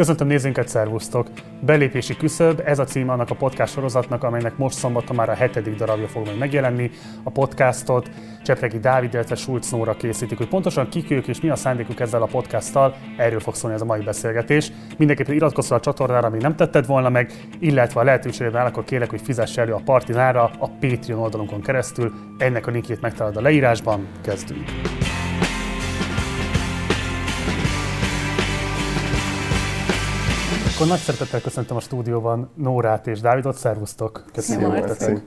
Köszöntöm nézőinket, szervusztok! Belépési küszöb, ez a címe annak a podcast sorozatnak, amelynek most szombaton már a hetedik darabja fog majd megjelenni. A podcastot Csepregi Dávid, illetve Schulz Nóra készítik, hogy pontosan kik ők és mi a szándékuk ezzel a podcasttal, erről fog szólni ez a mai beszélgetés. Mindenképpen iratkozz a csatornára, ami nem tetted volna meg, illetve a lehetőséged áll, akkor kérlek, hogy fizess elő a Partinára a Patreon oldalunkon keresztül. Ennek a linkjét megtalálod a leírásban. Kezdünk! Akkor nagy szeretettel köszöntöm a stúdióban Nórát és Dávidot, szervusztok! Köszönöm.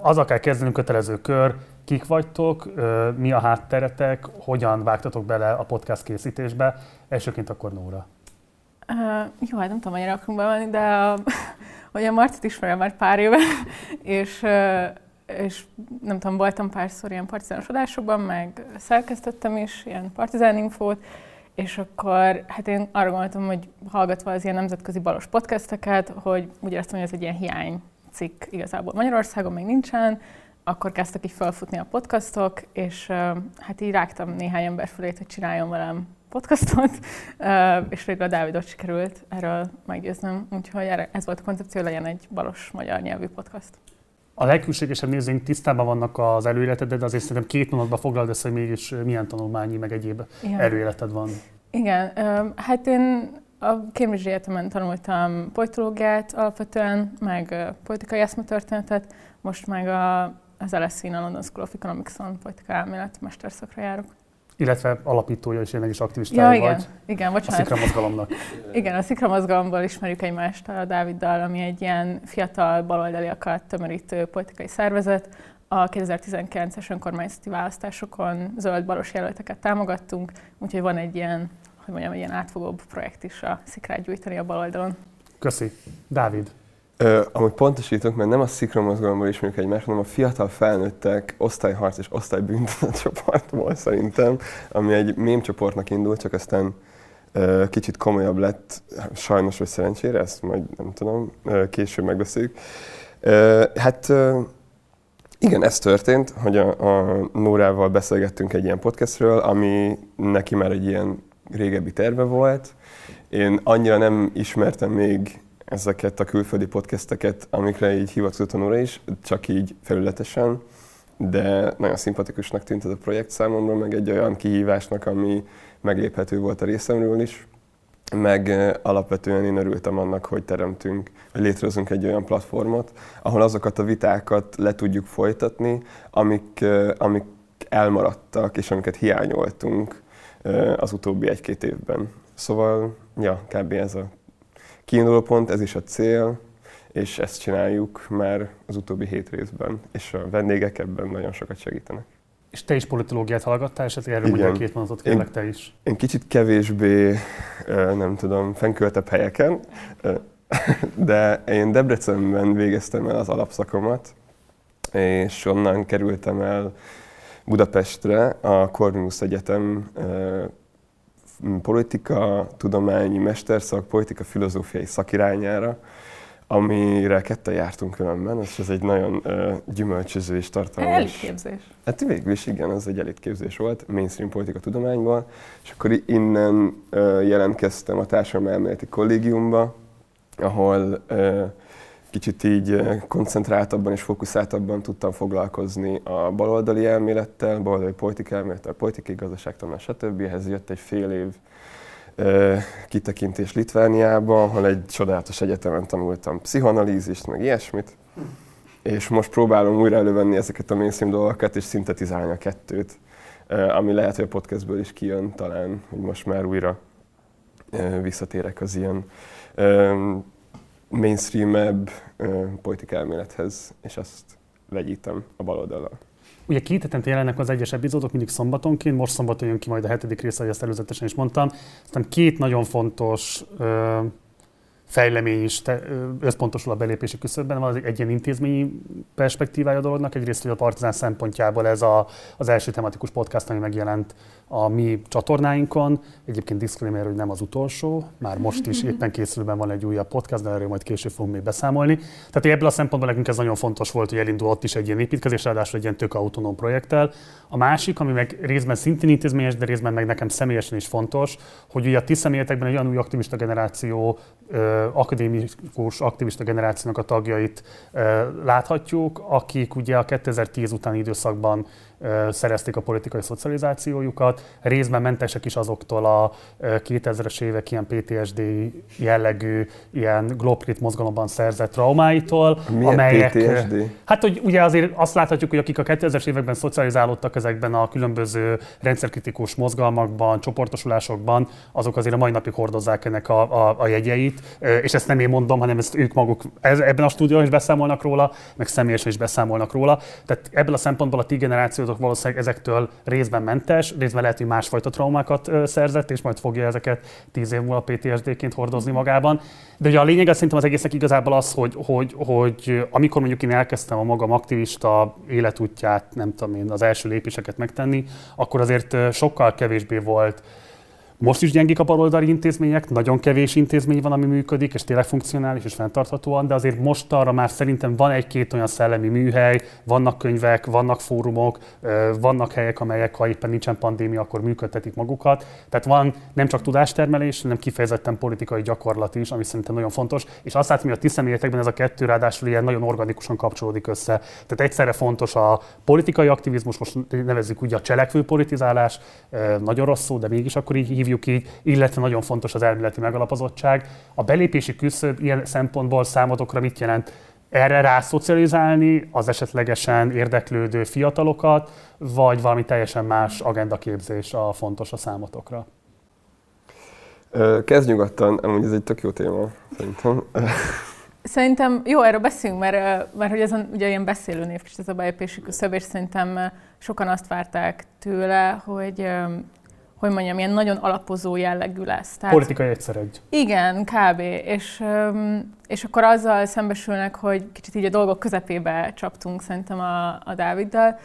Azzal kell kezdenünk kötelező kör, kik vagytok, mi a hátteretek, hogyan vágtatok bele a podcast készítésbe. Elsőként akkor Nóra. Uh, jó, hát nem tudom, mennyire akarunk bemenni, de uh, hogy a Marcit ismerem már pár éve, és, uh, és nem tudom, voltam párszor ilyen partizános adásokban, meg szerkesztettem is ilyen partizán infót, és akkor hát én arra gondoltam, hogy hallgatva az ilyen nemzetközi balos podcasteket, hogy úgy éreztem, hogy ez egy ilyen hiány cikk igazából Magyarországon még nincsen, akkor kezdtek így felfutni a podcastok, és hát így rágtam néhány ember fölét, hogy csináljon velem podcastot, és végül a Dávidot sikerült erről meggyőznöm, úgyhogy ez volt a koncepció, legyen egy balos magyar nyelvű podcast. A legkülségesebb nézőink tisztában vannak az előéleted, de azért szerintem két mondatban foglald össze, hogy mégis milyen tanulmányi, meg egyéb Igen. előéleted van. Igen, hát én a Cambridge Egyetemen tanultam politológiát alapvetően, meg politikai eszmetörténetet, most meg a, az LSE-n, a London School of Economics-on politikai elmélet mesterszakra járok. Illetve alapítója és én is aktivistája ja, igen, vagy igen, bocsánat. a Szikra mozgalomnak. igen, a Szikra mozgalomból ismerjük egymást a Dáviddal, ami egy ilyen fiatal baloldaliakat tömörítő politikai szervezet. A 2019-es önkormányzati választásokon zöld-balos jelölteket támogattunk, úgyhogy van egy ilyen, hogy mondjam, egy ilyen átfogóbb projekt is a szikrát gyújtani a baloldalon. Köszi. Dávid. Ö, amúgy pontosítok, mert nem a szikra mozgalomból ismerjük egymást, hanem a fiatal felnőttek osztályharc és osztálybüntető csoportból szerintem, ami egy mém csoportnak indult, csak aztán ö, kicsit komolyabb lett, sajnos vagy szerencsére, ezt majd nem tudom, ö, később megbeszéljük. Ö, hát ö, igen, ez történt, hogy a, a Nórával beszélgettünk egy ilyen podcastről, ami neki már egy ilyen régebbi terve volt. Én annyira nem ismertem még ezeket a külföldi podcasteket, amikre így hivatkozott a Nóra is, csak így felületesen, de nagyon szimpatikusnak tűnt ez a projekt számomra, meg egy olyan kihívásnak, ami megléphető volt a részemről is, meg alapvetően én örültem annak, hogy teremtünk, hogy létrehozunk egy olyan platformot, ahol azokat a vitákat le tudjuk folytatni, amik, amik elmaradtak, és amiket hiányoltunk az utóbbi egy-két évben. Szóval, ja, kb. ez a kiinduló pont, ez is a cél, és ezt csináljuk már az utóbbi hét részben, és a vendégek ebben nagyon sokat segítenek. És te is politológiát hallgattál, és erről mondja két mondatot kérlek te is. Én kicsit kevésbé, nem tudom, fennköltebb helyeken, de én Debrecenben végeztem el az alapszakomat, és onnan kerültem el Budapestre, a Corvinus Egyetem politika, tudományi mesterszak, politika, filozófiai szakirányára, amire ketten jártunk különben, és ez egy nagyon uh, gyümölcsöző és tartalmas... Elitképzés. Hát végül is igen, az egy elitképzés volt, mainstream politika tudományból, és akkor innen uh, jelentkeztem a társadalmi elméleti kollégiumba, ahol uh, kicsit így koncentráltabban és fókuszáltabban tudtam foglalkozni a baloldali elmélettel, baloldali politikai elmélettel, politikai gazdaságtanul, stb. Ehhez jött egy fél év kitekintés Litvániába, ahol egy csodálatos egyetemen tanultam pszichoanalízist, meg ilyesmit. És most próbálom újra elővenni ezeket a mainstream dolgokat, és szintetizálni a kettőt, ami lehet, hogy a podcastből is kijön talán, hogy most már újra visszatérek az ilyen mainstream-ebb elmélethez, és azt vegyítem a baloldalra. Ugye két hetente jelennek az egyes epizódok, mindig szombatonként, most szombaton jön ki majd a hetedik része, ahogy ezt előzetesen is mondtam. Aztán két nagyon fontos ö, fejlemény is te, összpontosul a belépési küszöbben, van egy ilyen intézményi perspektívája a dolognak. Egyrészt, hogy a Partizán szempontjából ez a, az első tematikus podcast, ami megjelent a mi csatornáinkon. Egyébként disclaimer, hogy nem az utolsó, már most is éppen készülben van egy újabb podcast, de erről majd később fogunk még beszámolni. Tehát ebből a szempontból nekünk ez nagyon fontos volt, hogy elindul ott is egy ilyen építkezés, ráadásul egy ilyen tök autonóm projekttel. A másik, ami meg részben szintén intézményes, de részben meg nekem személyesen is fontos, hogy ugye a ti személyetekben egy olyan új aktivista generáció, akadémikus aktivista generációnak a tagjait láthatjuk, akik ugye a 2010 utáni időszakban szerezték a politikai szocializációjukat, részben mentesek is azoktól a 2000-es évek ilyen PTSD jellegű, ilyen globkrit mozgalomban szerzett traumáitól, Milyen amelyek... PTSD? Hát, hogy ugye azért azt láthatjuk, hogy akik a 2000-es években szocializálódtak ezekben a különböző rendszerkritikus mozgalmakban, csoportosulásokban, azok azért a mai napig hordozzák ennek a, a, a jegyeit, és ezt nem én mondom, hanem ezt ők maguk ez, ebben a stúdióban is beszámolnak róla, meg személyesen is beszámolnak róla. Tehát ebből a szempontból a ti generációtok azok valószínűleg ezektől részben mentes, részben lehet, hogy másfajta traumákat szerzett, és majd fogja ezeket tíz év múlva PTSD-ként hordozni magában. De ugye a lényeg szerintem az egésznek igazából az, hogy, hogy, hogy amikor mondjuk én elkezdtem a magam aktivista életútját, nem tudom én, az első lépéseket megtenni, akkor azért sokkal kevésbé volt most is gyengik a baloldali intézmények, nagyon kevés intézmény van, ami működik, és tényleg funkcionális és fenntarthatóan, de azért most arra már szerintem van egy-két olyan szellemi műhely, vannak könyvek, vannak fórumok, vannak helyek, amelyek, ha éppen nincsen pandémia, akkor működtetik magukat. Tehát van nem csak tudástermelés, hanem kifejezetten politikai gyakorlat is, ami szerintem nagyon fontos. És azt látom, hogy a ti személyetekben ez a kettő ráadásul ilyen nagyon organikusan kapcsolódik össze. Tehát egyszerre fontos a politikai aktivizmus, most nevezzük úgy a cselekvő politizálás, nagyon rossz szó, de mégis akkor így hívjuk hívjuk így, illetve nagyon fontos az elméleti megalapozottság. A belépési küszöb ilyen szempontból számotokra mit jelent? Erre rá szocializálni az esetlegesen érdeklődő fiatalokat, vagy valami teljesen más agendaképzés a fontos a számotokra? Kezdj nyugodtan, amúgy ez egy tök jó téma, szerintem. Szerintem jó, erről beszélünk, mert, mert hogy ez ugye ilyen beszélő név, ez a belépési küszöb, és szerintem sokan azt várták tőle, hogy hogy mondjam, ilyen nagyon alapozó jellegű lesz. Tehát, Politikai egyszer egy. Igen, kb. És, és akkor azzal szembesülnek, hogy kicsit így a dolgok közepébe csaptunk szerintem a, a Dáviddal,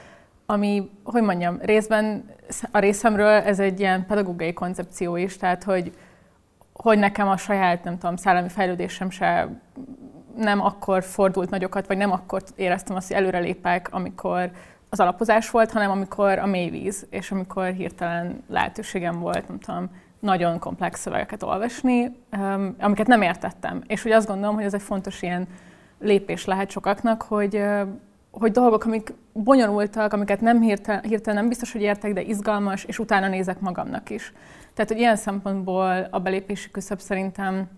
ami, hogy mondjam, részben a részemről ez egy ilyen pedagógiai koncepció is, tehát hogy, hogy nekem a saját, nem tudom, szellemi fejlődésem se nem akkor fordult nagyokat, vagy nem akkor éreztem azt, hogy előrelépek, amikor az alapozás volt, hanem amikor a mélyvíz, és amikor hirtelen lehetőségem volt, nem tudom, nagyon komplex szövegeket olvasni, amiket nem értettem. És hogy azt gondolom, hogy ez egy fontos ilyen lépés lehet sokaknak, hogy, hogy dolgok, amik bonyolultak, amiket nem hirtelen, hirtelen nem biztos, hogy értek, de izgalmas, és utána nézek magamnak is. Tehát, hogy ilyen szempontból a belépési küszöb szerintem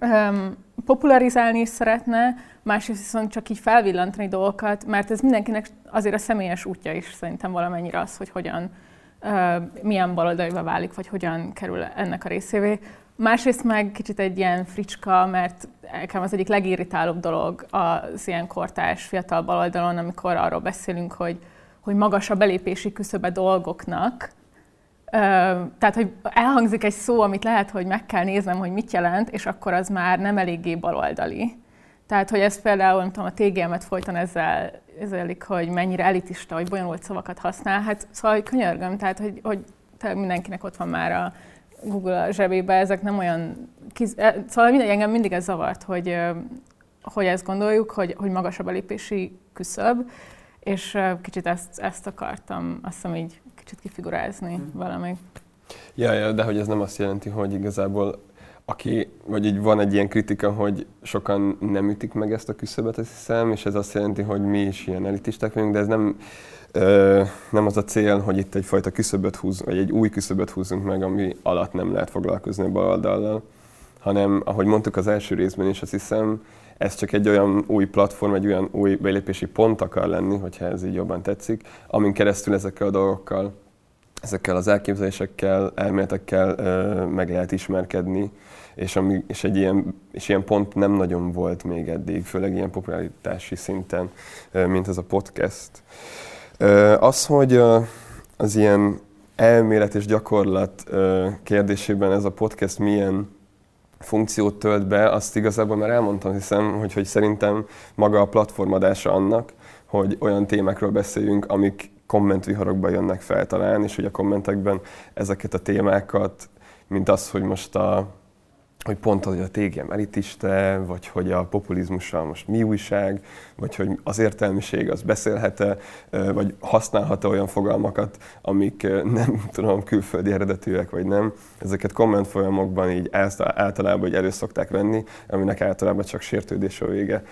um, popularizálni is szeretne, másrészt viszont csak így felvillantani dolgokat, mert ez mindenkinek azért a személyes útja is szerintem valamennyire az, hogy hogyan, uh, milyen baloldaliba válik, vagy hogyan kerül ennek a részévé. Másrészt meg kicsit egy ilyen fricska, mert nekem az egyik legirritálóbb dolog az ilyen kortás fiatal baloldalon, amikor arról beszélünk, hogy, hogy magas a belépési küszöbe dolgoknak, tehát, hogy elhangzik egy szó, amit lehet, hogy meg kell néznem, hogy mit jelent, és akkor az már nem eléggé baloldali. Tehát, hogy ez például, nem tudom, a TGM-et folyton ezzel, ezzel hogy mennyire elitista, hogy bonyolult szavakat használ. Hát szóval, hogy könyörgöm, tehát, hogy, hogy mindenkinek ott van már a Google a zsebébe, ezek nem olyan... Kiz... E, szóval mindegy, engem mindig ez zavart, hogy, hogy ezt gondoljuk, hogy, hogy magas a belépési küszöb, és kicsit ezt, ezt akartam, azt hiszem így kicsit kifigurázni hmm. valamelyik. Ja, ja, de hogy ez nem azt jelenti, hogy igazából aki, vagy így van egy ilyen kritika, hogy sokan nem ütik meg ezt a küszöbet, azt hiszem, és ez azt jelenti, hogy mi is ilyen elitisták vagyunk, de ez nem, ö, nem az a cél, hogy itt egyfajta küszöböt húz, vagy egy új küszöböt húzunk meg, ami alatt nem lehet foglalkozni a baloldallal, hanem, ahogy mondtuk az első részben is, azt hiszem, ez csak egy olyan új platform, egy olyan új belépési pont akar lenni, hogyha ez így jobban tetszik, amin keresztül ezekkel a dolgokkal, ezekkel az elképzelésekkel, elméletekkel ö, meg lehet ismerkedni, és, ami, és, egy ilyen, és ilyen pont nem nagyon volt még eddig, főleg ilyen popularitási szinten, ö, mint ez a podcast. Ö, az, hogy ö, az ilyen elmélet és gyakorlat ö, kérdésében ez a podcast milyen funkciót tölt be, azt igazából már elmondtam, hiszem, hogy, hogy szerintem maga a platformadása annak, hogy olyan témákról beszéljünk, amik kommentviharokba jönnek fel talán, és hogy a kommentekben ezeket a témákat, mint az, hogy most a, hogy pont az, hogy a TGM elitiste, vagy hogy a populizmussal most mi újság, vagy hogy az értelmiség az beszélhet-e, vagy használhat-e olyan fogalmakat, amik nem tudom, külföldi eredetűek, vagy nem. Ezeket komment folyamokban így általában hogy elő szokták venni, aminek általában csak sértődés a vége,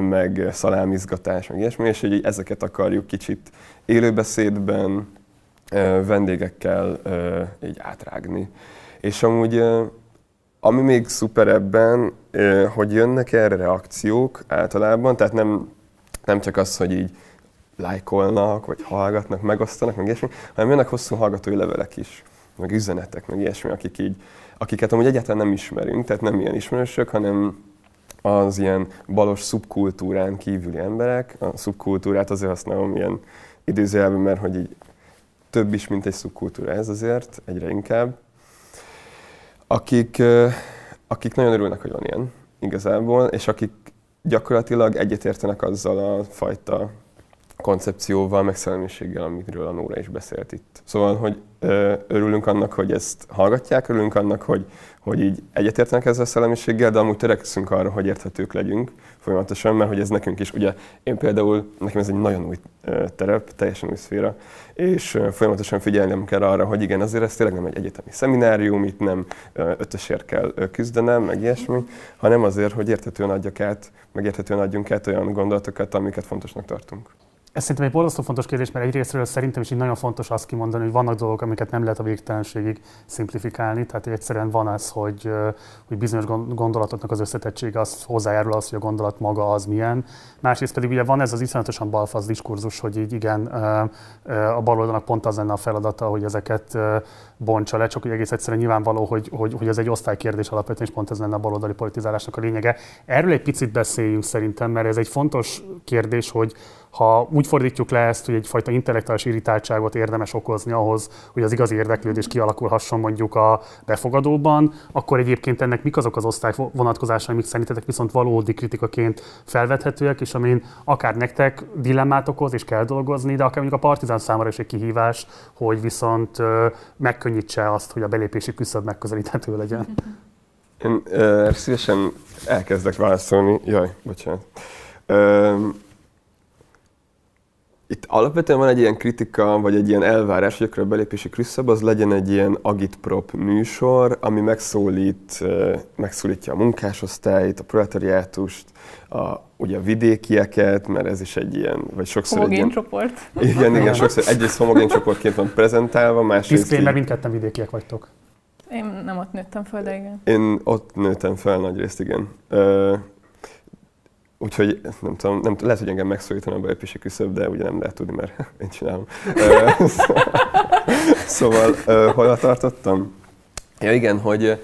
meg szalámizgatás, meg ilyesmi, és hogy ezeket akarjuk kicsit élőbeszédben, vendégekkel így átrágni. És amúgy ami még szuper ebben, hogy jönnek erre reakciók általában, tehát nem, nem csak az, hogy így lájkolnak, vagy hallgatnak, megosztanak, meg ilyesmi, hanem jönnek hosszú hallgatói levelek is, meg üzenetek, meg ilyesmi, akik így, akiket amúgy egyáltalán nem ismerünk, tehát nem ilyen ismerősök, hanem az ilyen balos szubkultúrán kívüli emberek. A szubkultúrát azért használom ilyen idézőjelben, mert hogy így több is, mint egy szubkultúra ez azért, egyre inkább akik, akik nagyon örülnek, hogy van ilyen igazából, és akik gyakorlatilag egyetértenek azzal a fajta koncepcióval, meg szellemiséggel, amiről a Nóra is beszélt itt. Szóval, hogy örülünk annak, hogy ezt hallgatják, örülünk annak, hogy, hogy így egyetértenek ezzel a szellemiséggel, de amúgy törekszünk arra, hogy érthetők legyünk folyamatosan, mert hogy ez nekünk is, ugye én például, nekem ez egy nagyon új terep, teljesen új szféra, és folyamatosan figyelnem kell arra, hogy igen, azért ez tényleg nem egy egyetemi szeminárium, itt nem ötösért kell küzdenem, meg ilyesmi, hanem azért, hogy érthetően adjak át, meg érthetően adjunk át olyan gondolatokat, amiket fontosnak tartunk. Ez szerintem egy borzasztó fontos kérdés, mert egyrésztről szerintem is így nagyon fontos azt kimondani, hogy vannak dolgok, amiket nem lehet a végtelenségig szimplifikálni. Tehát egyszerűen van az, hogy, hogy bizonyos gondolatoknak az összetettsége az hozzájárul az, hogy a gondolat maga az milyen. Másrészt pedig ugye van ez az iszonyatosan balfasz diskurzus, hogy így igen, a baloldalnak pont az lenne a feladata, hogy ezeket bontsa le, csak hogy egész egyszerűen nyilvánvaló, hogy, hogy, hogy ez egy osztálykérdés alapvetően, és pont ez lenne a baloldali politizálásnak a lényege. Erről egy picit beszéljünk szerintem, mert ez egy fontos kérdés, hogy ha úgy fordítjuk le ezt, hogy egyfajta intellektuális irritáltságot érdemes okozni ahhoz, hogy az igazi érdeklődés kialakulhasson mondjuk a befogadóban, akkor egyébként ennek mik azok az osztály vonatkozásai, amik szerintetek viszont valódi kritikaként felvethetőek, és amin akár nektek dilemmát okoz, és kell dolgozni, de akár mondjuk a partizán számára is egy kihívás, hogy viszont megkönnyítse azt, hogy a belépési küszöb megközelíthető legyen. Én uh, szívesen elkezdek válaszolni. Jaj, bocsánat. Uh, itt alapvetően van egy ilyen kritika, vagy egy ilyen elvárás, hogy akkor a belépési küszöb az legyen egy ilyen agitprop műsor, ami megszólít, megszólítja a munkásosztályt, a proletariátust, a, ugye a vidékieket, mert ez is egy ilyen, vagy sokszor homogén egy ilyen, csoport. Igen, igen, sokszor egyrészt homogén csoportként van prezentálva, másrészt... mert mindketten vidékiek vagytok. Én nem ott nőttem fel, de igen. Én ott nőttem fel nagy részt, igen. Úgyhogy nem tudom, nem, lehet, hogy engem megszólítana a belépési küszöb, de ugye nem lehet tudni, mert én csinálom. szóval, hol tartottam? Ja igen, hogy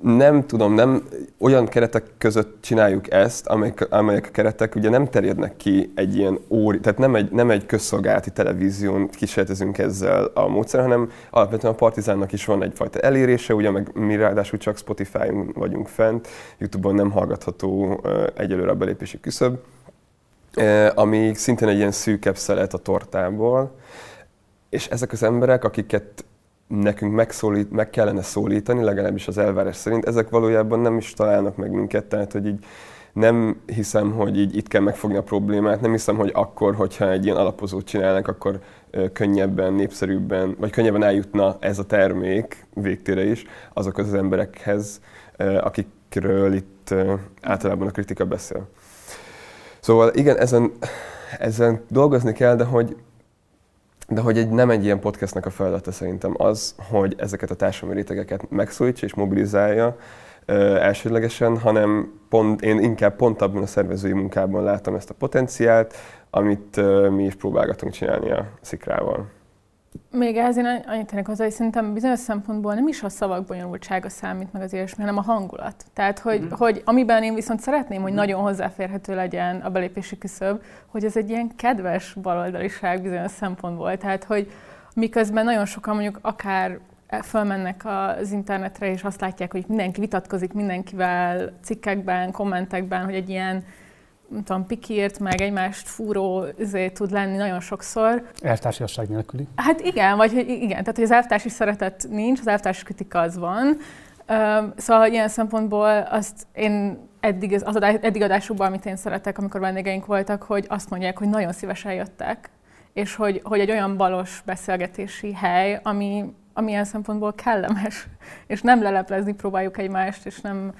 nem tudom, nem olyan keretek között csináljuk ezt, amelyek, amelyek a keretek ugye nem terjednek ki egy ilyen óri, tehát nem egy, nem egy közszolgálati televízión kísérletezünk ezzel a módszer, hanem alapvetően a Partizánnak is van egyfajta elérése, ugye meg mi ráadásul csak Spotify-on vagyunk fent, Youtube-on nem hallgatható egyelőre a belépési küszöb, ami szintén egy ilyen szűkebb szelet a tortából, és ezek az emberek, akiket nekünk megszólít, meg kellene szólítani, legalábbis az elvárás szerint, ezek valójában nem is találnak meg minket, tehát hogy így nem hiszem, hogy így itt kell megfogni a problémát, nem hiszem, hogy akkor, hogyha egy ilyen alapozót csinálnak, akkor könnyebben, népszerűbben, vagy könnyebben eljutna ez a termék végtére is azok az emberekhez, akikről itt általában a kritika beszél. Szóval igen, ezen, ezen dolgozni kell, de hogy de hogy egy, nem egy ilyen podcastnak a feladata szerintem az, hogy ezeket a társadalmi rétegeket megszólítsa és mobilizálja ö, elsődlegesen, hanem pont, én inkább pont abban a szervezői munkában látom ezt a potenciált, amit ö, mi is próbálgatunk csinálni a szikrával. Még ehhez én annyit tennék hozzá, hogy szerintem bizonyos szempontból nem is a szavak bonyolultsága számít meg az ilyesmi, hanem a hangulat. Tehát, hogy, mm. hogy amiben én viszont szeretném, hogy mm. nagyon hozzáférhető legyen a belépési küszöb, hogy ez egy ilyen kedves baloldaliság bizonyos szempontból. Tehát, hogy miközben nagyon sokan mondjuk akár fölmennek az internetre, és azt látják, hogy mindenki vitatkozik mindenkivel cikkekben, kommentekben, hogy egy ilyen nem tudom, pikírt, meg egymást fúró izé, tud lenni nagyon sokszor. Elvtársiasság nélküli. Hát igen, vagy hogy igen, tehát hogy az elvtársi szeretet nincs, az elvtársi kritika az van. Szóval ilyen szempontból azt én eddig, az adás, eddig adásukban, amit én szeretek, amikor vendégeink voltak, hogy azt mondják, hogy nagyon szívesen jöttek, és hogy, hogy egy olyan balos beszélgetési hely, ami, ami ilyen szempontból kellemes, és nem leleplezni próbáljuk egymást, és nem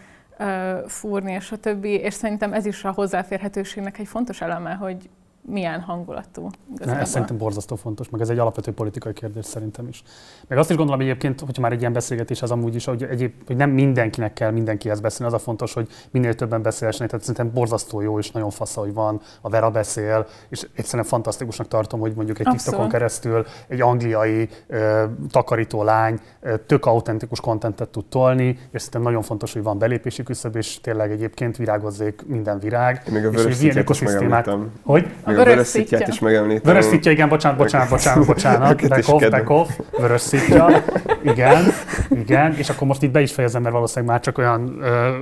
fúrni, és a többi, és szerintem ez is a hozzáférhetőségnek egy fontos eleme, hogy milyen hangulatú. Igazából. Ez szerintem borzasztó fontos, meg ez egy alapvető politikai kérdés szerintem is. Meg azt is gondolom egyébként, hogyha már egy ilyen beszélgetés az amúgy is, hogy, egyéb, hogy nem mindenkinek kell mindenkihez beszélni, az a fontos, hogy minél többen beszéljenek. Tehát szerintem borzasztó jó és nagyon fasz, hogy van, a Vera beszél, és egyszerűen fantasztikusnak tartom, hogy mondjuk egy Abszolút. TikTokon keresztül egy angliai ö, takarító lány ö, tök autentikus kontentet tud tolni, és szerintem nagyon fontos, hogy van belépési küszöb, és tényleg egyébként virágozzék minden virág. Én még a és ökoszisztémát. Hogy? Még a vörös szitját is megemlítem. Vörös szitja, igen, bocsánat, bocsánat, bocsánat, bocsánat. Back off, back. Vörös szitja. Igen, igen. És akkor most itt be is fejezem, mert valószínűleg már csak olyan... Ö,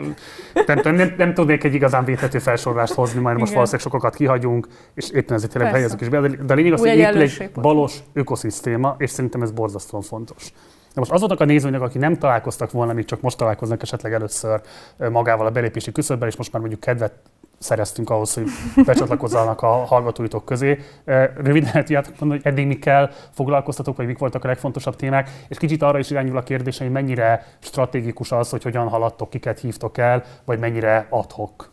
nem, nem, nem, nem tudnék egy igazán védhető felsorolást hozni, majd most igen. valószínűleg sokakat kihagyunk, és éppen ezért tényleg helyezzük is be. De, a lényeg az, hogy épül egy balos ökoszisztéma, és szerintem ez borzasztóan fontos. De most azoknak a nézőnek, akik nem találkoztak volna, még csak most találkoznak esetleg először magával a belépési küszöbben, és most már mondjuk kedvet szereztünk ahhoz, hogy becsatlakozzanak a hallgatóitok közé. Röviden el tudjátok mondani, hogy eddig mikkel foglalkoztatok, vagy mik voltak a legfontosabb témák, és kicsit arra is irányul a kérdés, hogy mennyire stratégikus az, hogy hogyan haladtok, kiket hívtok el, vagy mennyire adhok.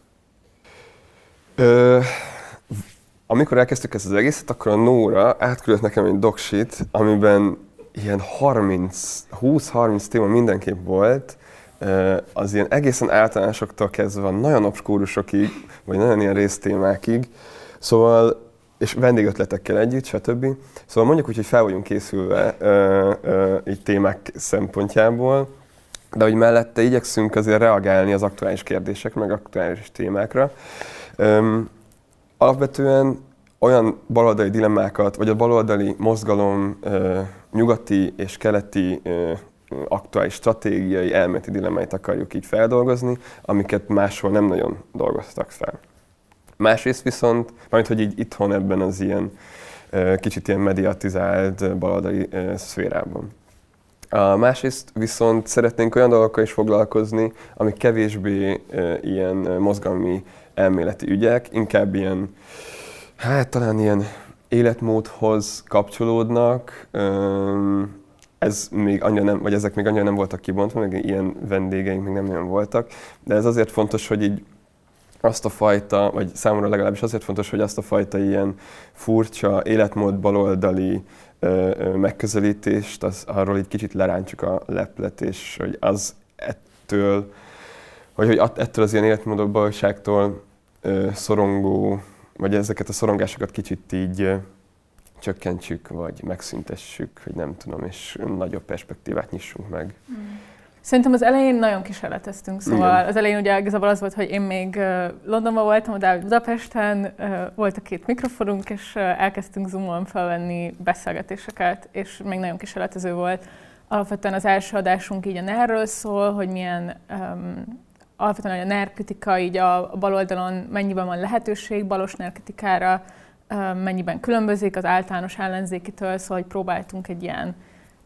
Amikor elkezdtük ezt az egészet, akkor a Nóra átküldött nekem egy doksit, amiben ilyen 30, 20-30 téma mindenképp volt, az ilyen egészen általánosoktól kezdve nagyon obskúrusokig, vagy nagyon ilyen résztémákig, szóval, és vendégötletekkel együtt, stb. Szóval mondjuk úgy, hogy fel vagyunk készülve így témák szempontjából, de hogy mellette igyekszünk azért reagálni az aktuális kérdések, meg aktuális témákra. alapvetően olyan baloldali dilemmákat, vagy a baloldali mozgalom nyugati és keleti aktuális stratégiai, elméleti dilemmáit akarjuk így feldolgozni, amiket máshol nem nagyon dolgoztak fel. Másrészt viszont, majd hogy így itthon ebben az ilyen kicsit ilyen mediatizált baloldali szférában. A másrészt viszont szeretnénk olyan dolgokkal is foglalkozni, amik kevésbé ilyen mozgalmi elméleti ügyek, inkább ilyen, hát talán ilyen életmódhoz kapcsolódnak, ez még annyira nem, vagy ezek még annyira nem voltak kibontva, meg ilyen vendégeink még nem nagyon voltak, de ez azért fontos, hogy így azt a fajta, vagy számomra legalábbis azért fontos, hogy azt a fajta ilyen furcsa, életmód baloldali ö, ö, megközelítést, az, arról egy kicsit lerántsuk a leplet, és hogy az ettől, vagy hogy ettől az ilyen életmódok szorongó, vagy ezeket a szorongásokat kicsit így csökkentsük, vagy megszüntessük, hogy nem tudom, és nagyobb perspektívát nyissunk meg. Hmm. Szerintem az elején nagyon kísérleteztünk, szóval Igen. az elején ugye igazából az volt, hogy én még Londonban voltam, de Budapesten volt a két mikrofonunk, és elkezdtünk Zoomon felvenni beszélgetéseket, és még nagyon kísérletező volt. Alapvetően az első adásunk így a NER-ről szól, hogy milyen um, alapvetően a NER kritika így a, a baloldalon mennyiben van lehetőség balos NER kritikára, mennyiben különbözik az általános ellenzékitől, szóval hogy próbáltunk egy ilyen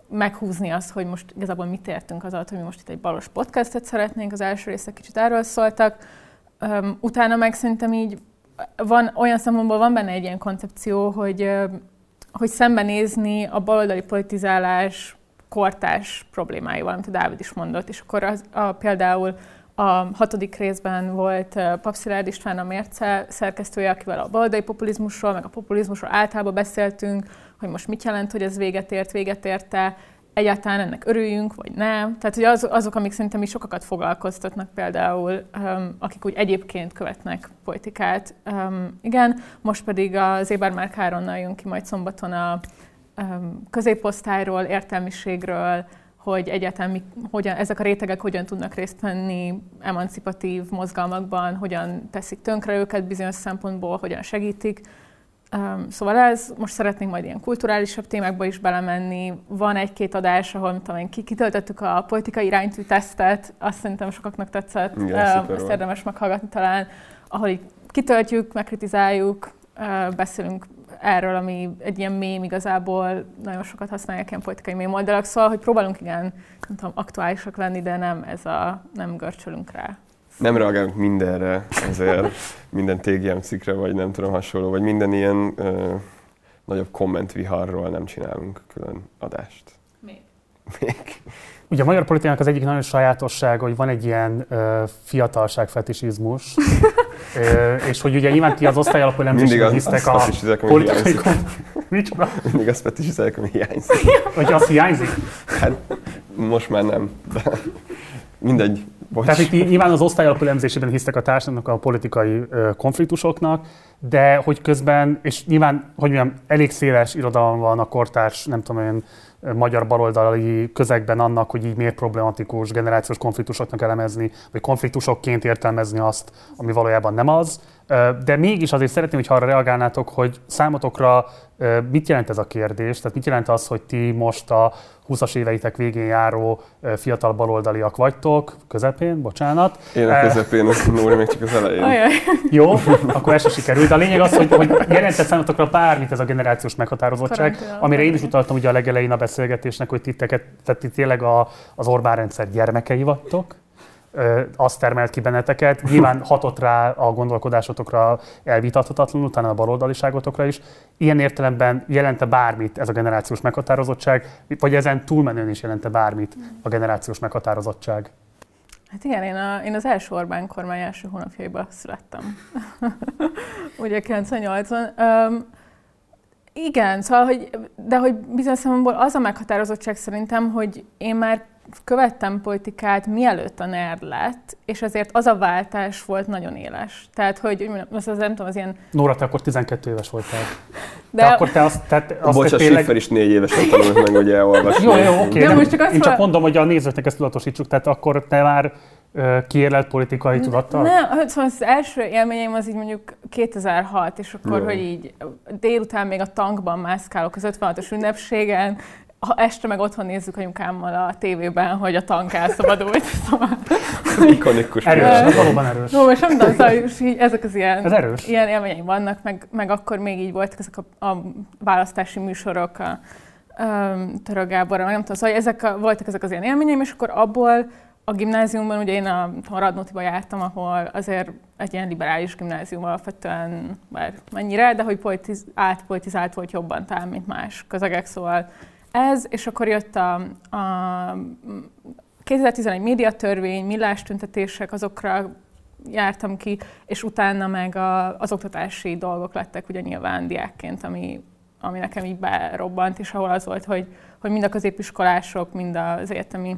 meghúzni azt, hogy most igazából mit értünk az alatt, hogy mi most itt egy balos podcastet szeretnénk, az első részek kicsit erről szóltak. Utána meg szerintem így van, olyan szempontból van benne egy ilyen koncepció, hogy, hogy szembenézni a baloldali politizálás kortás problémáival, amit a Dávid is mondott, és akkor az, a, például a hatodik részben volt Papszilárd István a Mérce szerkesztője, akivel a baloldali populizmusról, meg a populizmusról általában beszéltünk, hogy most mit jelent, hogy ez véget ért, véget érte, egyáltalán ennek örüljünk, vagy nem. Tehát hogy az, azok, amik szerintem is sokakat foglalkoztatnak például, um, akik úgy egyébként követnek politikát. Um, igen, most pedig az Éber Márk Káronnal jön ki majd szombaton a um, középosztályról, értelmiségről, hogy mi, hogyan, ezek a rétegek hogyan tudnak részt venni emancipatív mozgalmakban, hogyan teszik tönkre őket bizonyos szempontból, hogyan segítik. Um, szóval ez, most szeretnénk majd ilyen kulturálisabb témákba is belemenni. Van egy-két adás, ahol talán kitöltöttük a politikai iránytű tesztet, azt szerintem sokaknak tetszett, Igen, um, ezt érdemes meghallgatni talán, ahol így kitöltjük, megkritizáljuk, beszélünk erről, ami egy ilyen mém igazából nagyon sokat használják ilyen politikai mém oldalak, szóval, hogy próbálunk igen, nem tudom, aktuálisak lenni, de nem ez a, nem görcsölünk rá. Nem reagálunk mindenre, ezért minden TGM cikkre, vagy nem tudom hasonló, vagy minden ilyen ö, nagyobb kommentviharról nem csinálunk külön adást. Még. Még. Ugye a magyar politikának az egyik nagyon sajátossága, hogy van egy ilyen uh, fetisizmus, uh, és hogy ugye nyilván ti az osztály alapú elemzésben hisztek a politikai... Micsoda? Mindig azt fetisizálják, ami hiányzik. Hogy az hiányzik? Hát most már nem, de mindegy. Bocs. Tehát itt nyilván az osztály alapú elemzésében hisztek a társadalomnak a politikai uh, konfliktusoknak, de hogy közben, és nyilván, hogy mondjam, elég széles irodalom van a kortárs, nem tudom én, magyar baloldali közegben annak, hogy így miért problematikus generációs konfliktusoknak elemezni, vagy konfliktusokként értelmezni azt, ami valójában nem az. De mégis azért szeretném, hogy arra reagálnátok, hogy számotokra mit jelent ez a kérdés? Tehát mit jelent az, hogy ti most a 20-as éveitek végén járó fiatal baloldaliak vagytok, közepén, bocsánat. Én a közepén, Nóri még csak az elején. Ajaj. Jó, akkor ez se sikerült. A lényeg az, hogy, hogy jelentett számotokra bármit ez a generációs meghatározottság, Karantén, amire én is utaltam ugye a legelején a beszélgetésnek, hogy titeket, tehát ti tényleg a, az Orbán rendszer gyermekei vagytok azt termelt ki benneteket. Nyilván hatott rá a gondolkodásotokra elvitathatatlanul, utána a baloldaliságotokra is. Ilyen értelemben jelente bármit ez a generációs meghatározottság, vagy ezen túlmenően is jelente bármit a generációs meghatározottság? Hát igen, én, a, én az első Orbán kormány első hónapjaiban születtem. Ugye 98-ban. Um, igen, szóval, hogy, de hogy bizonyos szempontból az a meghatározottság szerintem, hogy én már követtem politikát mielőtt a NERD lett, és ezért az a váltás volt nagyon éles. Tehát, hogy most az nem tudom, az ilyen... Nóra, te akkor 12 éves voltál. De, de akkor te azt... Tehát azt Bocs, a tényleg... is négy éves tanult meg, hogy elolvasni. Jó, jó, oké. Okay, most csak azt én csak mondom, hogy a nézőknek ezt tudatosítsuk, tehát akkor te már kiérlelt politikai tudattal? Nem, szóval az első élményeim az így mondjuk 2006, és akkor, Jó. hogy így délután még a tankban mászkálok az 56-os ünnepségen, ha este meg otthon nézzük anyukámmal a tévében, hogy a tank elszabadult. Szóval, Ikonikus. Erős, ez valóban erős. No, most nem tudom, szóval így ezek az ilyen, ez erős. ilyen élményeim vannak, meg, meg akkor még így voltak ezek a, a választási műsorok, a, um, Gáborra, nem tudom, szóval ezek a, voltak ezek az ilyen élményeim, és akkor abból a gimnáziumban, ugye én a, a Radnótiba jártam, ahol azért egy ilyen liberális gimnázium alapvetően, bár mennyire, de hogy politiz, átpolitizált volt jobban talán, mint más közegek, szóval ez, és akkor jött a, a 2011 médiatörvény, millás tüntetések, azokra jártam ki, és utána meg a, az oktatási dolgok lettek ugye nyilván diákként, ami, ami nekem így berobbant, és ahol az volt, hogy, hogy mind a középiskolások, mind az egyetemi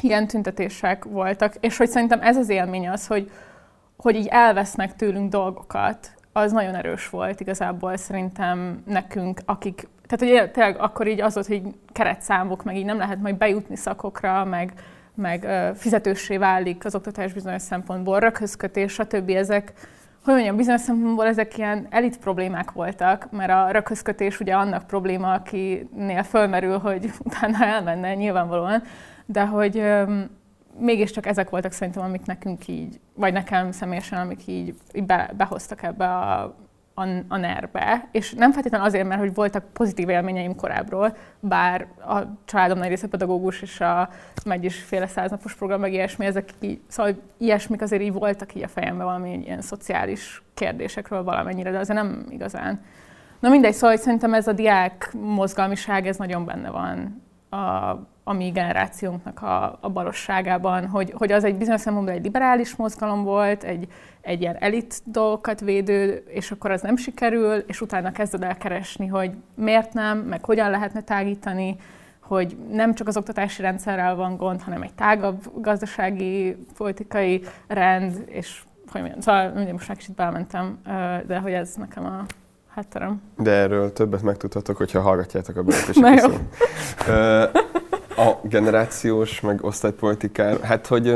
ilyen tüntetések voltak, és hogy szerintem ez az élmény az, hogy, hogy így elvesznek tőlünk dolgokat, az nagyon erős volt igazából szerintem nekünk, akik tehát hogy tényleg akkor így az volt, hogy keretszámok, meg így nem lehet majd bejutni szakokra, meg, meg fizetősé válik az oktatás bizonyos szempontból, röghözkötés, stb. Ezek, hogy mondjam, bizonyos szempontból ezek ilyen elit problémák voltak, mert a röghözkötés ugye annak probléma, akinél fölmerül, hogy utána elmenne nyilvánvalóan, de hogy öm, mégiscsak ezek voltak szerintem, amik nekünk így, vagy nekem személyesen, amik így, így be, behoztak ebbe a a, a NER-be, és nem feltétlenül azért, mert hogy voltak pozitív élményeim korábbról, bár a családom nagy része pedagógus, és a megy is féle száznapos program, meg ilyesmi, ezek így, szóval ilyesmik azért így voltak így a fejemben valami ilyen szociális kérdésekről valamennyire, de azért nem igazán. Na mindegy, szóval szerintem ez a diák mozgalmiság, ez nagyon benne van a, a mi generációnknak a, a barosságában, hogy, hogy az egy bizonyos szempontból egy liberális mozgalom volt, egy, egy ilyen elit dolgokat védő, és akkor az nem sikerül, és utána kezded el keresni, hogy miért nem, meg hogyan lehetne tágítani, hogy nem csak az oktatási rendszerrel van gond, hanem egy tágabb gazdasági, politikai rend, és hogy mondjam, szóval most már kicsit belmentem, de hogy ez nekem a hátterem. De erről többet megtudhatok, hogyha hallgatjátok a beszélgetést. A generációs, meg osztálypolitikár, hát hogy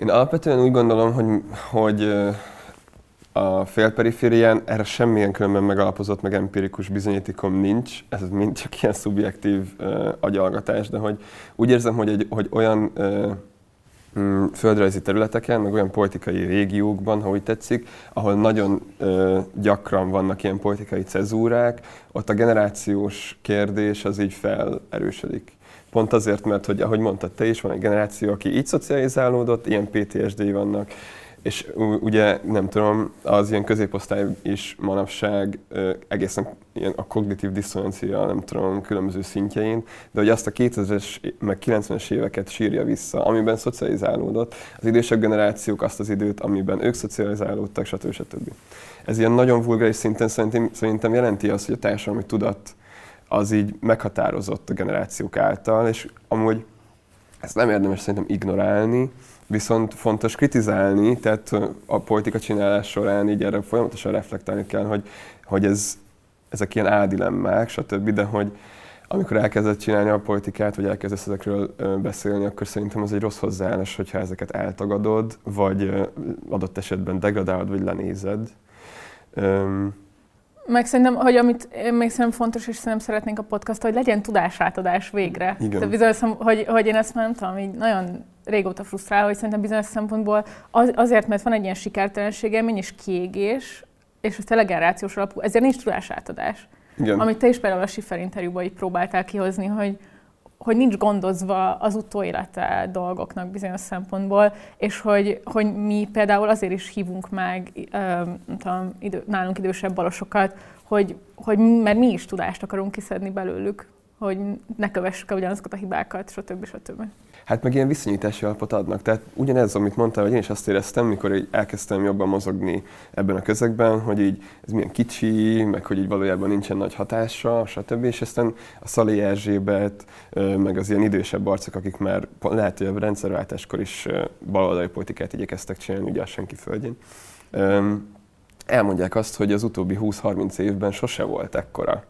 én alapvetően úgy gondolom, hogy, hogy a félperiférián erre semmilyen különben megalapozott, meg empirikus bizonyítékom nincs, ez mind csak ilyen szubjektív uh, agyalgatás, de hogy úgy érzem, hogy, egy, hogy olyan uh, földrajzi területeken, meg olyan politikai régiókban, ha úgy tetszik, ahol nagyon ö, gyakran vannak ilyen politikai cezúrák, ott a generációs kérdés az így felerősödik. Pont azért, mert, hogy ahogy mondtad te is, van egy generáció, aki így szocializálódott, ilyen PTSD vannak, és ugye nem tudom, az ilyen középosztály is manapság egészen ilyen a kognitív diszonancia, nem tudom, különböző szintjein, de hogy azt a 2000-es meg 90-es éveket sírja vissza, amiben szocializálódott, az idősebb generációk azt az időt, amiben ők szocializálódtak, stb. stb. Ez ilyen nagyon vulgáris szinten szerintem, szerintem jelenti azt, hogy a társadalmi tudat az így meghatározott a generációk által, és amúgy ezt nem érdemes szerintem ignorálni, viszont fontos kritizálni, tehát a politika csinálás során így erre folyamatosan reflektálni kell, hogy, hogy ez, ezek ilyen áldilemmák, stb., de hogy amikor elkezdett csinálni a politikát, vagy elkezdesz ezekről beszélni, akkor szerintem az egy rossz hozzáállás, hogyha ezeket eltagadod, vagy adott esetben degradálod, vagy lenézed. Meg szerintem, hogy amit én még szerintem fontos, és szerintem szeretnénk a podcast, hogy legyen tudásátadás végre. Igen. Tehát bizonyos, hogy, hogy én ezt már nem tudom, így nagyon régóta frusztrál, hogy szerintem bizonyos szempontból az, azért, mert van egy ilyen sikertelenségem, és kiégés, és ez tényleg generációs alapú, ezért nincs tudásátadás. Igen. Amit te is például a Schiffer interjúban így próbáltál kihozni, hogy, hogy nincs gondozva az utóélete dolgoknak bizonyos szempontból, és hogy, hogy mi például azért is hívunk meg nem tudom, idő, nálunk idősebb balosokat, hogy, hogy mert mi is tudást akarunk kiszedni belőlük, hogy ne kövessük el ugyanazokat a hibákat, stb. stb. Hát meg ilyen viszonyítási alapot adnak. Tehát ugyanez, amit mondtál, hogy én is azt éreztem, mikor így elkezdtem jobban mozogni ebben a közegben, hogy így ez milyen kicsi, meg hogy így valójában nincsen nagy hatása, stb. És aztán a Szali Erzsébet, meg az ilyen idősebb arcok, akik már lehet, hogy a rendszerváltáskor is baloldali politikát igyekeztek csinálni, ugye a senki földjén elmondják azt, hogy az utóbbi 20-30 évben sose volt ekkora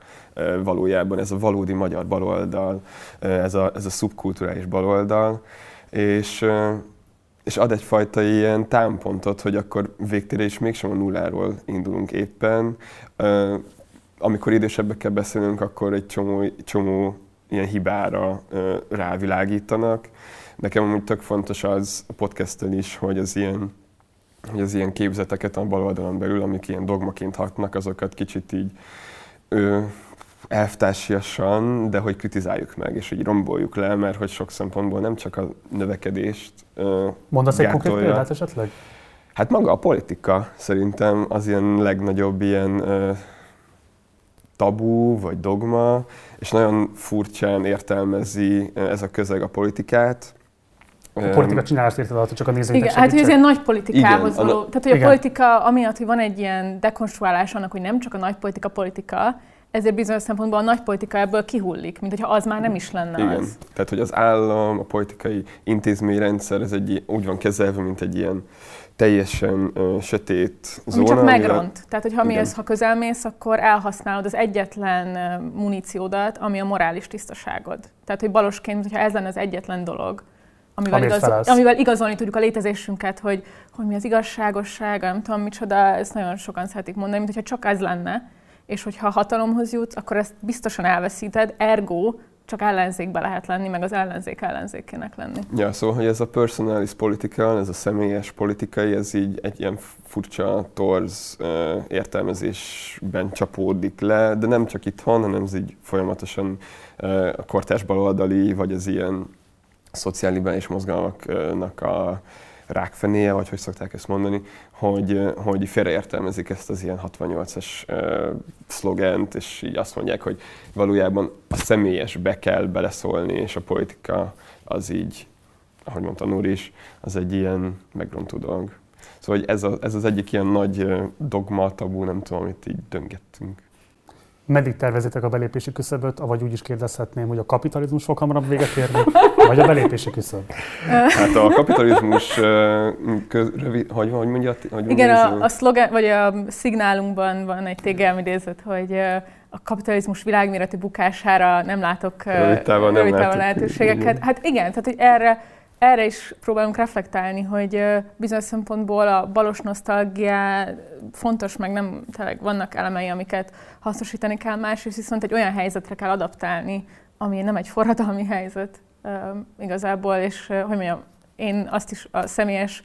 valójában ez a valódi magyar baloldal, ez a, ez a szubkulturális baloldal, és, és ad egyfajta ilyen támpontot, hogy akkor végtére is mégsem a nulláról indulunk éppen. Amikor idősebbekkel beszélünk, akkor egy csomó, csomó ilyen hibára rávilágítanak. Nekem amúgy tök fontos az a podcasttel is, hogy az ilyen hogy az ilyen képzeteket a baloldalon belül, amik ilyen dogmaként hatnak, azokat kicsit így ö, elvtársiasan, de hogy kritizáljuk meg, és hogy romboljuk le, mert hogy sok szempontból nem csak a növekedést ö, Mondasz egy konkrét példát esetleg? Hát maga a politika szerintem az ilyen legnagyobb ilyen ö, tabu vagy dogma, és nagyon furcsán értelmezi ez a közeg a politikát, a politika csinálás érted alatt, csak a nézőinek Igen, hát hogy ez ilyen nagy politikához igen, való. Tehát, hogy igen. a politika, amiatt, hogy van egy ilyen dekonstruálás annak, hogy nem csak a nagy politika politika, ezért bizonyos szempontból a nagy politika ebből kihullik, mint hogyha az már nem is lenne Igen. az. Tehát, hogy az állam, a politikai intézményrendszer, ez egy, úgy van kezelve, mint egy ilyen teljesen uh, sötét zóna. Ami csak megront. Tehát, hogy ha mi ez, ha közelmész, akkor elhasználod az egyetlen muníciódat, ami a morális tisztaságod. Tehát, hogy balosként, hogyha ez lenne az egyetlen dolog, amivel, igaz, amivel igazolni tudjuk a létezésünket, hogy, hogy mi az igazságosság, nem tudom micsoda, ezt nagyon sokan szeretik mondani, mint hogyha csak ez lenne, és hogyha hatalomhoz jutsz, akkor ezt biztosan elveszíted, ergo csak ellenzékbe lehet lenni, meg az ellenzék ellenzékének lenni. Ja, szóval, hogy ez a personalis politika, ez a személyes politikai, ez így egy ilyen furcsa torz értelmezésben csapódik le, de nem csak itthon, hanem ez így folyamatosan a kortás baloldali, vagy az ilyen szociális mozgalmaknak a rákfenéje, vagy hogy szokták ezt mondani, hogy, hogy félreértelmezik ezt az ilyen 68-as uh, szlogent, és így azt mondják, hogy valójában a személyes be kell beleszólni, és a politika az így, ahogy mondta Núr is, az egy ilyen megrontó dolog. Szóval ez, a, ez az egyik ilyen nagy dogma, tabú, nem tudom, amit így döngettünk. Meddig tervezitek a belépési küszöböt, vagy úgy is kérdezhetném, hogy a kapitalizmus fog hamarabb véget érni, vagy a belépési küszöb? Hát a kapitalizmus, köz, rövid, hogy, hogy mondja? Hogy Igen, a, a szlogen, vagy a szignálunkban van egy tégelmidézet, hogy a kapitalizmus világméretű bukására nem látok rövid távon, nem lehetőségeket. Hát igen, tehát hogy erre erre is próbálunk reflektálni, hogy bizonyos szempontból a balos nosztalgia fontos, meg nem, tényleg vannak elemei, amiket hasznosítani kell, másrészt viszont egy olyan helyzetre kell adaptálni, ami nem egy forradalmi helyzet igazából, és hogy mondjam, én azt is a személyes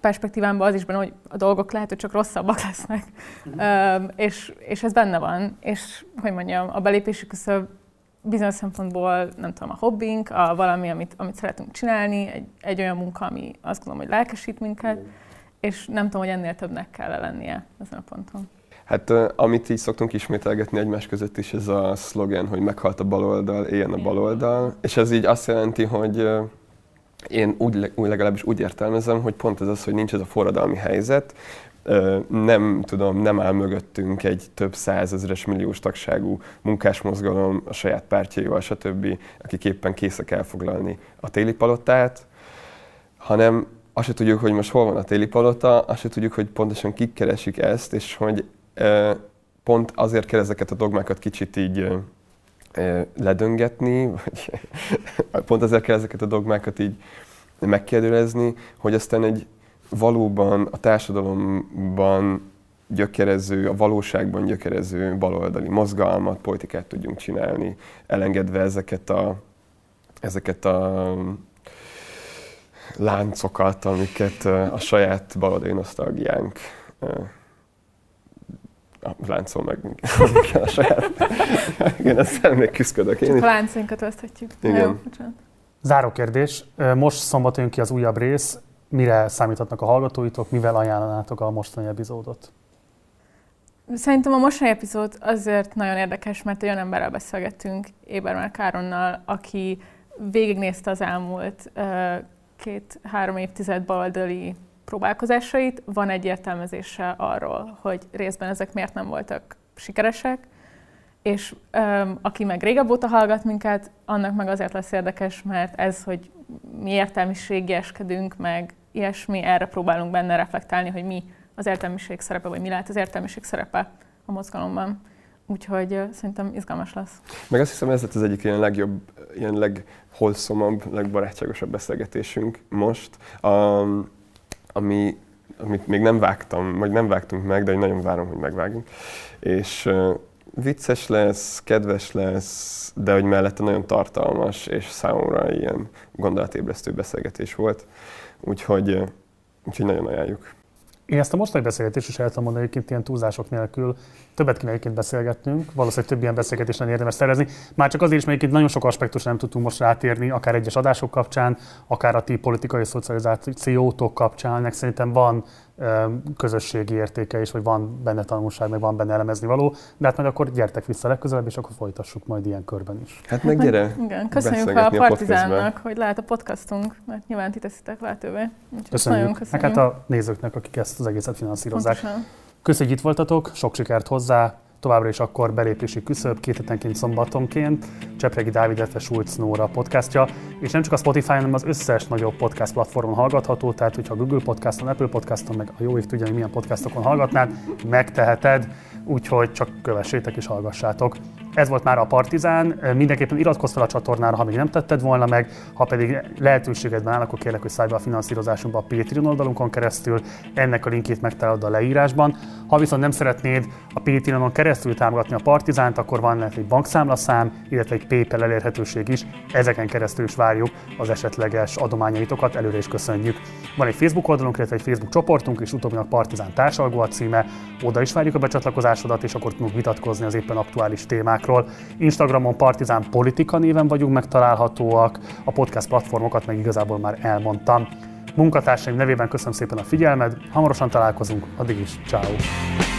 perspektívámban az is benne, hogy a dolgok lehet, hogy csak rosszabbak lesznek. Mm. Uh, és, és ez benne van. És, hogy mondjam, a belépési küszöb bizonyos szempontból, nem tudom, a hobbink, a valami, amit, amit szeretünk csinálni, egy, egy olyan munka, ami azt gondolom, hogy lelkesít minket, és nem tudom, hogy ennél többnek kell lennie ezen a ponton. Hát amit így szoktunk ismételgetni egymás között is, ez a szlogen, hogy meghalt a baloldal, éljen a baloldal, és ez így azt jelenti, hogy én úgy legalábbis úgy értelmezem, hogy pont ez az, hogy nincs ez a forradalmi helyzet, nem tudom, nem áll mögöttünk egy több százezres milliós tagságú munkásmozgalom a saját pártjaival, stb., akik éppen készek elfoglalni a téli palotát, hanem azt se tudjuk, hogy most hol van a téli palota, azt se tudjuk, hogy pontosan kik keresik ezt, és hogy pont azért kell ezeket a dogmákat kicsit így ledöngetni, vagy pont azért kell ezeket a dogmákat így megkérdőlezni, hogy aztán egy valóban a társadalomban gyökerező, a valóságban gyökerező baloldali mozgalmat, politikát tudjunk csinálni, elengedve ezeket a, ezeket a láncokat, amiket a saját baloldali nosztalgiánk a láncol meg minket a saját. Igen, ezzel még küzdök én. A láncainkat oszthatjuk. Igen. Záró kérdés. Most szombaton jön ki az újabb rész. Mire számíthatnak a hallgatóitok, mivel ajánlanátok a mostani epizódot? Szerintem a mostani epizód azért nagyon érdekes, mert olyan emberrel beszélgettünk, Ébermár Káronnal, aki végignézte az elmúlt két-három évtized baloldali próbálkozásait, van egy értelmezése arról, hogy részben ezek miért nem voltak sikeresek, és um, aki meg régebb óta hallgat minket, annak meg azért lesz érdekes, mert ez, hogy mi értelmiségieskedünk, meg ilyesmi, erre próbálunk benne reflektálni, hogy mi az értelmiség szerepe, vagy mi lehet az értelmiség szerepe a mozgalomban. Úgyhogy uh, szerintem izgalmas lesz. Meg azt hiszem, ez lett az egyik ilyen legjobb, ilyen legholszomabb, legbarátságosabb beszélgetésünk most. Um, ami, amit még nem vágtam, vagy nem vágtunk meg, de nagyon várom, hogy megvágjunk. És uh, vicces lesz, kedves lesz, de hogy mellette nagyon tartalmas, és számomra ilyen gondolatébresztő beszélgetés volt. Úgyhogy, úgyhogy nagyon ajánljuk. Én ezt a mostani beszélgetést is el tudom mondani, egyébként ilyen túlzások nélkül többet kéne egyébként beszélgetnünk, valószínűleg több ilyen beszélgetést nem érdemes szerezni. Már csak azért is, mert egyébként nagyon sok aspektus nem tudtunk most rátérni, akár egyes adások kapcsán, akár a ti politikai szocializációtok kapcsán, meg szerintem van közösségi értéke is, vagy van benne tanulság, meg van benne elemezni való, de hát majd akkor gyertek vissza legközelebb, és akkor folytassuk majd ilyen körben is. Hát meg gyere! Igen, köszönjük a Partizánnak, hogy lehet a podcastunk, mert nyilván ti teszitek lehetővé. köszönjük. Nagyon köszönjük. Meg hát a nézőknek, akik ezt az egészet finanszírozzák. Pontosan. Köszönjük, hogy itt voltatok, sok sikert hozzá, továbbra is akkor belépési küszöb két hetenként szombatonként, Csepregi Dávid, illetve Schulz Nóra podcastja, és nem csak a Spotify, hanem az összes nagyobb podcast platformon hallgatható, tehát hogyha Google Podcaston, Apple Podcaston, meg a jó év tudja, hogy milyen podcastokon hallgatnád, megteheted, úgyhogy csak kövessétek és hallgassátok. Ez volt már a Partizán. Mindenképpen iratkozz fel a csatornára, ha még nem tetted volna meg, ha pedig lehetőségedben áll, akkor kérlek, hogy szállj be a finanszírozásunkba a Patreon oldalunkon keresztül. Ennek a linkét megtalálod a leírásban. Ha viszont nem szeretnéd a Patreonon keresztül támogatni a Partizánt, akkor van lehet egy bankszámlaszám, illetve egy PayPal elérhetőség is. Ezeken keresztül is várjuk az esetleges adományaitokat, előre is köszönjük. Van egy Facebook oldalunk, illetve egy Facebook csoportunk, és utóbbinak Partizán társalgó a címe. Oda is várjuk a becsatlakozásodat, és akkor tudunk vitatkozni az éppen aktuális témákról témákról. Instagramon Partizán Politika néven vagyunk megtalálhatóak, a podcast platformokat meg igazából már elmondtam. Munkatársaim nevében köszönöm szépen a figyelmed, hamarosan találkozunk, addig is, ciao.